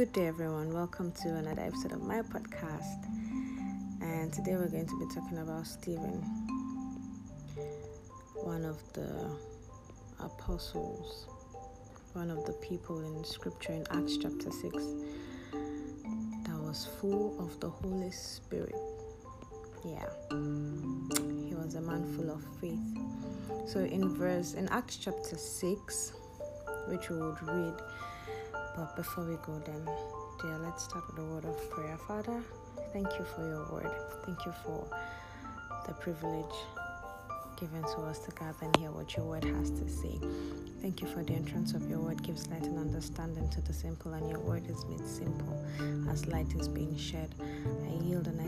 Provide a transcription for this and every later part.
Good day, everyone. Welcome to another episode of my podcast. And today we're going to be talking about Stephen, one of the apostles, one of the people in scripture in Acts chapter 6 that was full of the Holy Spirit. Yeah, he was a man full of faith. So in verse, in Acts chapter 6, which we would read but before we go, then, dear, let's start with a word of prayer. Father, thank you for your word. Thank you for the privilege given to us to gather and hear what your word has to say. Thank you for the entrance of your word gives light and understanding to the simple, and your word is made simple as light is being shed. I yield and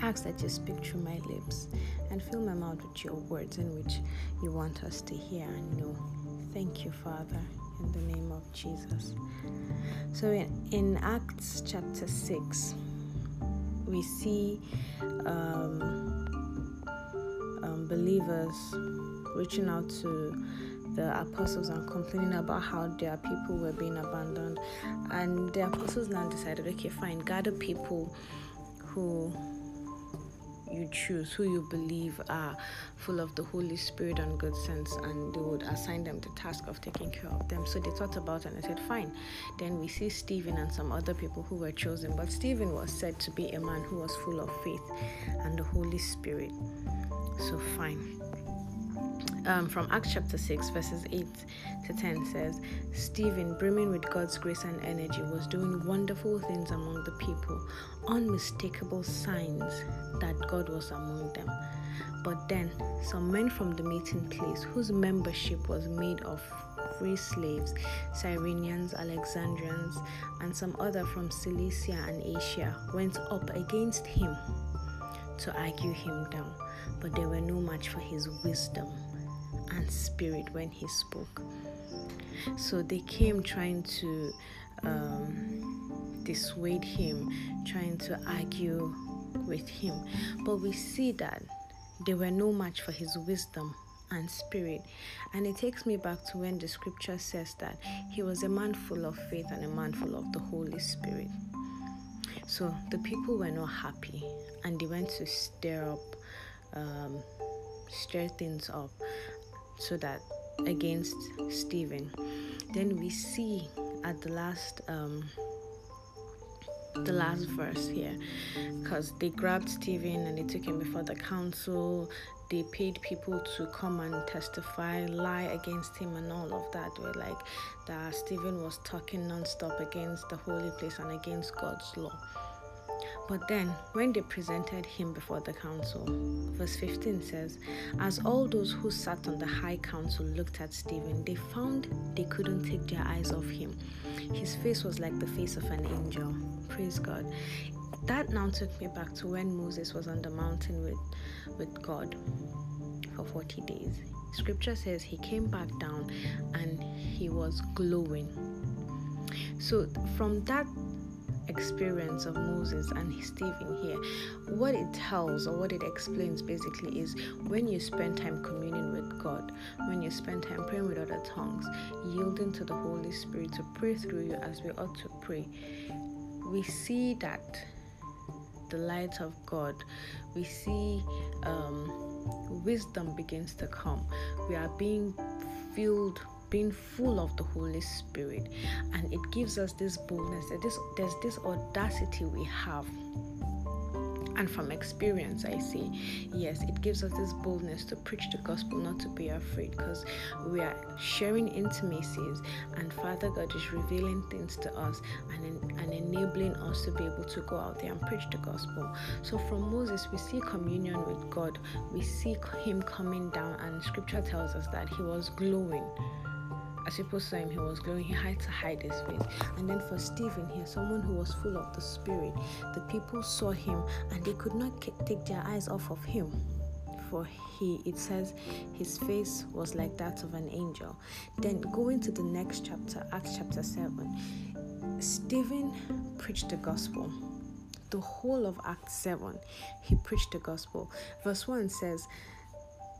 I ask that you speak through my lips and fill my mouth with your words in which you want us to hear and know. Thank you, Father in the name of Jesus. So in, in Acts chapter 6, we see um, um, believers reaching out to the apostles and complaining about how their people were being abandoned. And the apostles now decided, okay, fine, gather people who you choose, who you believe are full of the Holy Spirit and good sense, and they would assign them the task of taking care of them. So they thought about and they said, Fine. Then we see Stephen and some other people who were chosen, but Stephen was said to be a man who was full of faith and the Holy Spirit. So, fine um, from Acts chapter 6, verses 8 to 10 says, Stephen, brimming with God's grace and energy, was doing wonderful things among the people, unmistakable signs that God was among them. But then, some men from the meeting place, whose membership was made of free slaves, Cyrenians, Alexandrians, and some other from Cilicia and Asia, went up against him to argue him down, but they were no match for his wisdom and spirit when he spoke. So they came trying to um, dissuade him, trying to argue with him. But we see that they were no match for his wisdom and spirit. And it takes me back to when the scripture says that he was a man full of faith and a man full of the Holy Spirit. So the people were not happy and they went to stir up, um, stir things up so that against Stephen. Then we see at the last um, the last verse here because they grabbed Stephen and they took him before the council. They paid people to come and testify, lie against him, and all of that. Were like that Stephen was talking non-stop against the holy place and against God's law. But then, when they presented him before the council, verse 15 says, As all those who sat on the high council looked at Stephen, they found they couldn't take their eyes off him. His face was like the face of an angel. Praise God. That now took me back to when Moses was on the mountain with, with God for 40 days. Scripture says he came back down and he was glowing. So, from that experience of Moses and Stephen here, what it tells or what it explains basically is when you spend time communing with God, when you spend time praying with other tongues, yielding to the Holy Spirit to pray through you as we ought to pray, we see that the light of God, we see um, wisdom begins to come. We are being filled being full of the Holy Spirit, and it gives us this boldness. This there's this audacity we have. And from experience, I say, yes, it gives us this boldness to preach the gospel, not to be afraid, because we are sharing intimacies, and Father God is revealing things to us and, and enabling us to be able to go out there and preach the gospel. So, from Moses, we see communion with God, we see Him coming down, and Scripture tells us that He was glowing as people saw him, he was glowing. He had to hide his face. And then for Stephen here, someone who was full of the Spirit, the people saw him and they could not take their eyes off of him. For he, it says, his face was like that of an angel. Then going to the next chapter, Acts chapter 7, Stephen preached the gospel the whole of Act 7, he preached the gospel. Verse 1 says,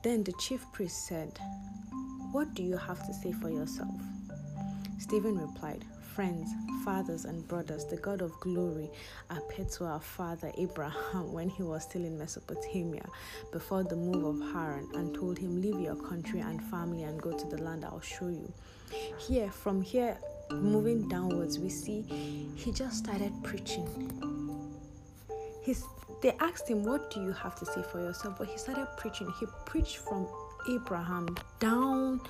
Then the chief priest said, what do you have to say for yourself? Stephen replied, friends, fathers, and brothers, the God of glory appeared to our father Abraham when he was still in Mesopotamia before the move of Haran and told him, Leave your country and family and go to the land I'll show you. Here, from here, moving downwards, we see he just started preaching. They asked him, What do you have to say for yourself? But he started preaching. He preached from Abraham down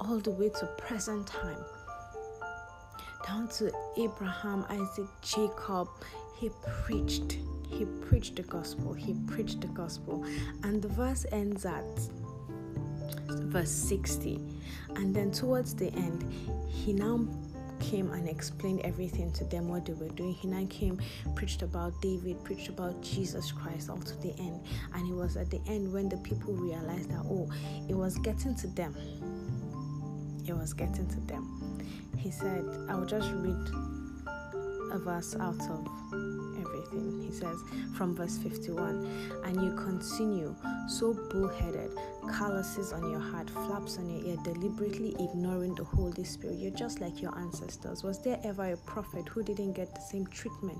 all the way to present time. Down to Abraham, Isaac, Jacob. He preached. He preached the gospel. He preached the gospel. And the verse ends at verse 60. And then towards the end, he now came and explained everything to them what they were doing. He now came, preached about David, preached about Jesus Christ all to the end. And it was at the end when the people realized that, oh, it was getting to them. It was getting to them. He said, I'll just read a verse out of everything. He says from verse 51 And you continue so bullheaded, calluses on your heart, flaps on your ear, deliberately ignoring the Holy Spirit. You're just like your ancestors. Was there ever a prophet who didn't get the same treatment?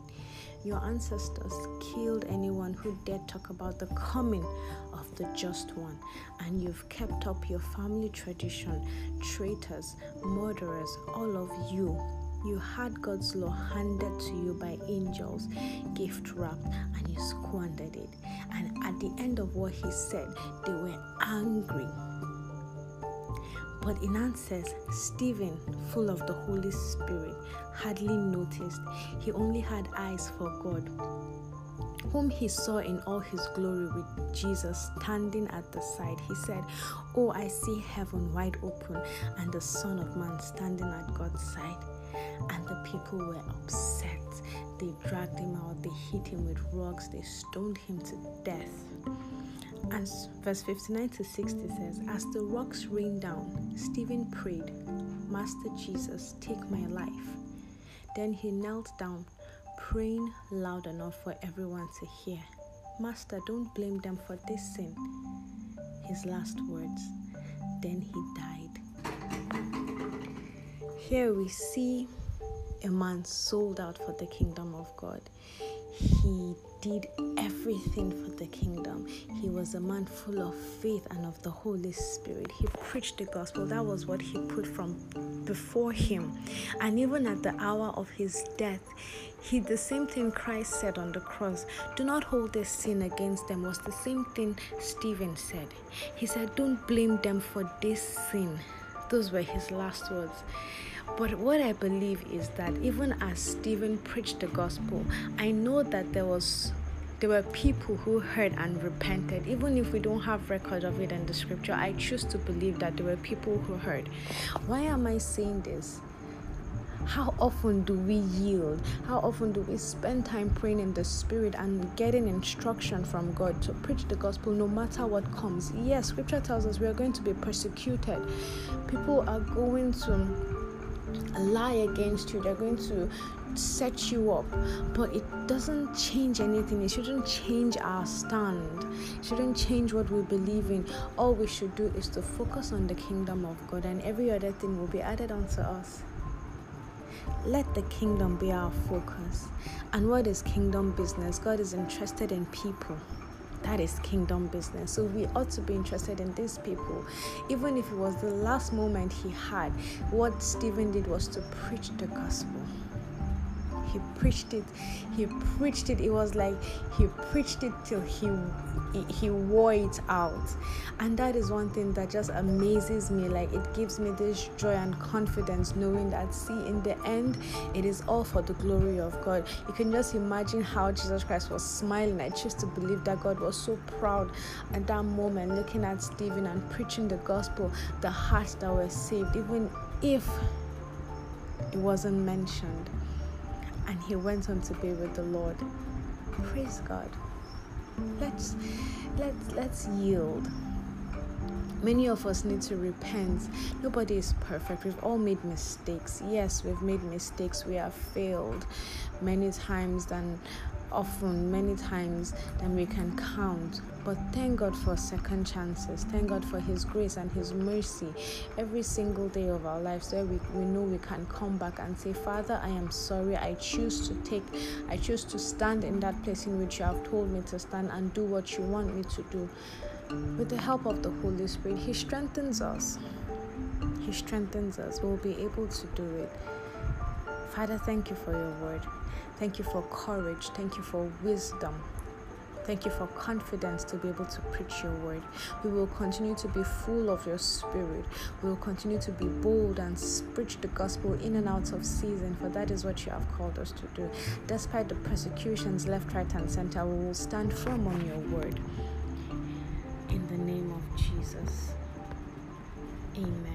Your ancestors killed anyone who dared talk about the coming of the just one, and you've kept up your family tradition. Traitors, murderers, all of you you had God's law handed to you by angels, gift wrapped, and you squandered it. And at the end of what he said, they were angry. But in answers, Stephen, full of the Holy Spirit, hardly noticed. He only had eyes for God, whom he saw in all his glory with Jesus standing at the side. He said, Oh, I see heaven wide open and the Son of Man standing at God's side and the people were upset. They dragged him out, they hit him with rocks, they stoned him to death. And verse 59 to 60 says, As the rocks rained down, Stephen prayed, Master Jesus, take my life. Then he knelt down, praying loud enough for everyone to hear. Master, don't blame them for this sin. His last words. Then he died. Here we see a man sold out for the kingdom of God. He did everything for the kingdom. He was a man full of faith and of the Holy Spirit. He preached the gospel. That was what he put from before him. And even at the hour of his death, he the same thing Christ said on the cross, do not hold this sin against them was the same thing Stephen said. He said, Don't blame them for this sin. Those were his last words. But what I believe is that even as Stephen preached the gospel, I know that there was there were people who heard and repented even if we don't have record of it in the scripture i choose to believe that there were people who heard why am i saying this how often do we yield? How often do we spend time praying in the Spirit and getting instruction from God to preach the gospel no matter what comes? Yes, scripture tells us we are going to be persecuted. People are going to lie against you, they're going to set you up, but it doesn't change anything. It shouldn't change our stand, it shouldn't change what we believe in. All we should do is to focus on the kingdom of God, and every other thing will be added onto us. Let the kingdom be our focus. And what is kingdom business? God is interested in people. That is kingdom business. So we ought to be interested in these people. Even if it was the last moment he had, what Stephen did was to preach the gospel he preached it he preached it it was like he preached it till he he wore it out. And that is one thing that just amazes me like it gives me this joy and confidence knowing that see in the end it is all for the glory of god. You can just imagine how jesus christ was smiling. I choose to believe that god was so proud at that moment looking at stephen and preaching the gospel the hearts that were saved even if it wasn't mentioned and he went on to be with the Lord. Praise God. Let's let's let's yield. Many of us need to repent. Nobody is perfect. We've all made mistakes. Yes, we've made mistakes. We have failed many times than often, many times than we can count. But thank God for second chances. Thank God for His grace and His mercy every single day of our lives where we, we know we can come back and say, Father, I am sorry. I choose to take, I choose to stand in that place in which you have told me to stand and do what you want me to do. With the help of the Holy Spirit, He strengthens us. He strengthens us. We'll be able to do it. Father, thank you for your word. Thank you for courage. Thank you for wisdom. Thank you for confidence to be able to preach your word. We will continue to be full of your spirit. We will continue to be bold and preach the gospel in and out of season, for that is what you have called us to do. Despite the persecutions left, right, and center, we will stand firm on your word. In the name of Jesus. Amen.